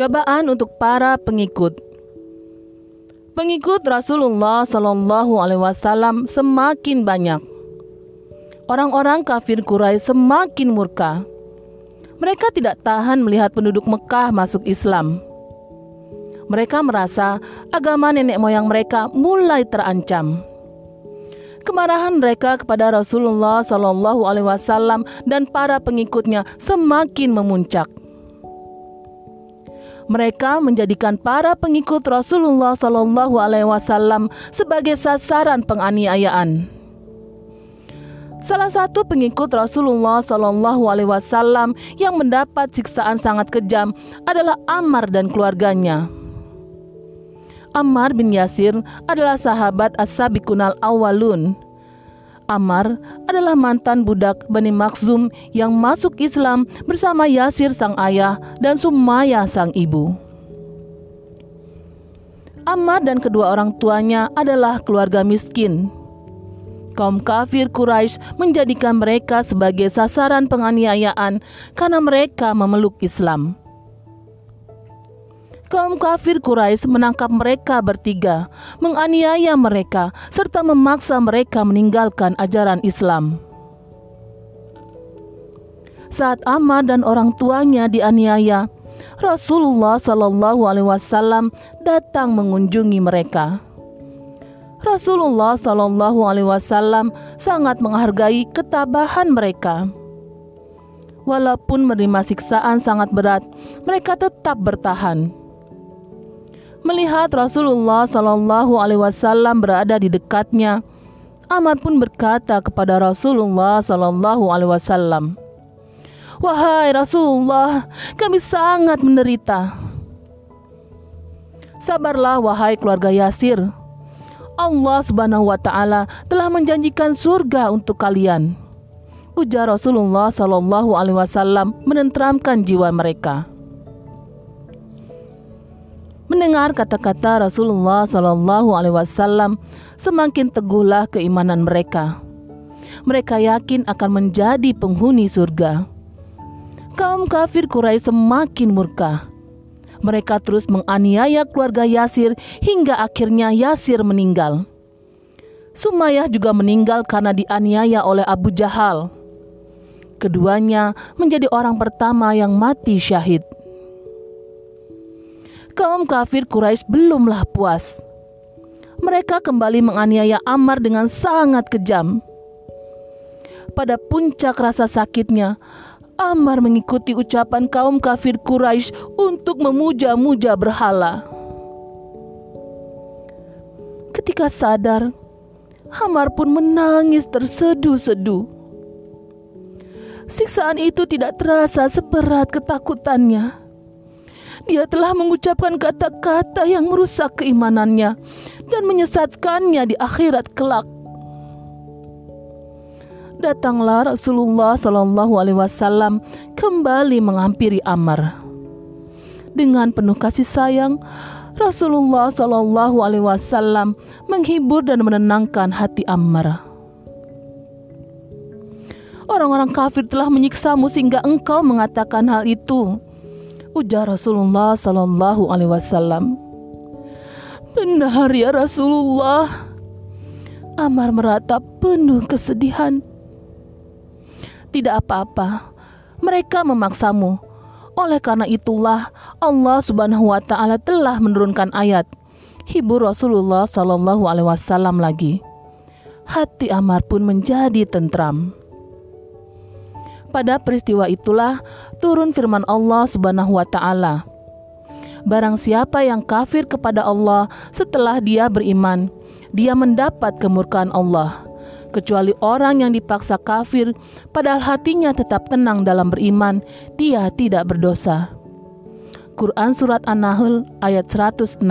Cobaan untuk para pengikut. Pengikut Rasulullah Shallallahu Alaihi Wasallam semakin banyak. Orang-orang kafir Quraisy semakin murka. Mereka tidak tahan melihat penduduk Mekah masuk Islam. Mereka merasa agama nenek moyang mereka mulai terancam. Kemarahan mereka kepada Rasulullah Shallallahu Alaihi Wasallam dan para pengikutnya semakin memuncak mereka menjadikan para pengikut Rasulullah Shallallahu Alaihi Wasallam sebagai sasaran penganiayaan. Salah satu pengikut Rasulullah Shallallahu Alaihi Wasallam yang mendapat siksaan sangat kejam adalah Ammar dan keluarganya. Ammar bin Yasir adalah sahabat As-Sabiqunal Awalun Ammar adalah mantan budak Bani Makhzum yang masuk Islam bersama Yasir sang ayah dan Sumaya sang ibu. Ammar dan kedua orang tuanya adalah keluarga miskin. Kaum kafir Quraisy menjadikan mereka sebagai sasaran penganiayaan karena mereka memeluk Islam kaum kafir Quraisy menangkap mereka bertiga, menganiaya mereka, serta memaksa mereka meninggalkan ajaran Islam. Saat Ammar dan orang tuanya dianiaya, Rasulullah Shallallahu Alaihi Wasallam datang mengunjungi mereka. Rasulullah Shallallahu Alaihi Wasallam sangat menghargai ketabahan mereka. Walaupun menerima siksaan sangat berat, mereka tetap bertahan. Melihat Rasulullah Shallallahu Alaihi Wasallam berada di dekatnya, Amar pun berkata kepada Rasulullah Shallallahu Alaihi Wasallam, Wahai Rasulullah, kami sangat menderita. Sabarlah wahai keluarga Yasir. Allah Subhanahu wa taala telah menjanjikan surga untuk kalian. Ujar Rasulullah Shallallahu alaihi wasallam menenteramkan jiwa mereka. Mendengar kata-kata Rasulullah Shallallahu Alaihi Wasallam, semakin teguhlah keimanan mereka. Mereka yakin akan menjadi penghuni surga. Kaum kafir Quraisy semakin murka. Mereka terus menganiaya keluarga Yasir hingga akhirnya Yasir meninggal. Sumayyah juga meninggal karena dianiaya oleh Abu Jahal. Keduanya menjadi orang pertama yang mati syahid kaum kafir Quraisy belumlah puas. Mereka kembali menganiaya Ammar dengan sangat kejam. Pada puncak rasa sakitnya, Ammar mengikuti ucapan kaum kafir Quraisy untuk memuja-muja berhala. Ketika sadar, Ammar pun menangis terseduh-seduh. Siksaan itu tidak terasa seberat ketakutannya dia telah mengucapkan kata-kata yang merusak keimanannya dan menyesatkannya di akhirat kelak. Datanglah Rasulullah Shallallahu Alaihi Wasallam kembali menghampiri Ammar. Dengan penuh kasih sayang, Rasulullah Shallallahu Alaihi Wasallam menghibur dan menenangkan hati Ammar. Orang-orang kafir telah menyiksamu sehingga engkau mengatakan hal itu ujar Rasulullah Sallallahu Alaihi Wasallam. Benar ya Rasulullah. Amar meratap penuh kesedihan. Tidak apa-apa, mereka memaksamu. Oleh karena itulah Allah Subhanahu wa taala telah menurunkan ayat hibur Rasulullah Sallallahu alaihi wasallam lagi. Hati Amar pun menjadi tentram. Pada peristiwa itulah turun firman Allah Subhanahu wa taala. Barang siapa yang kafir kepada Allah setelah dia beriman, dia mendapat kemurkaan Allah. Kecuali orang yang dipaksa kafir, padahal hatinya tetap tenang dalam beriman, dia tidak berdosa. Quran Surat An-Nahl ayat 106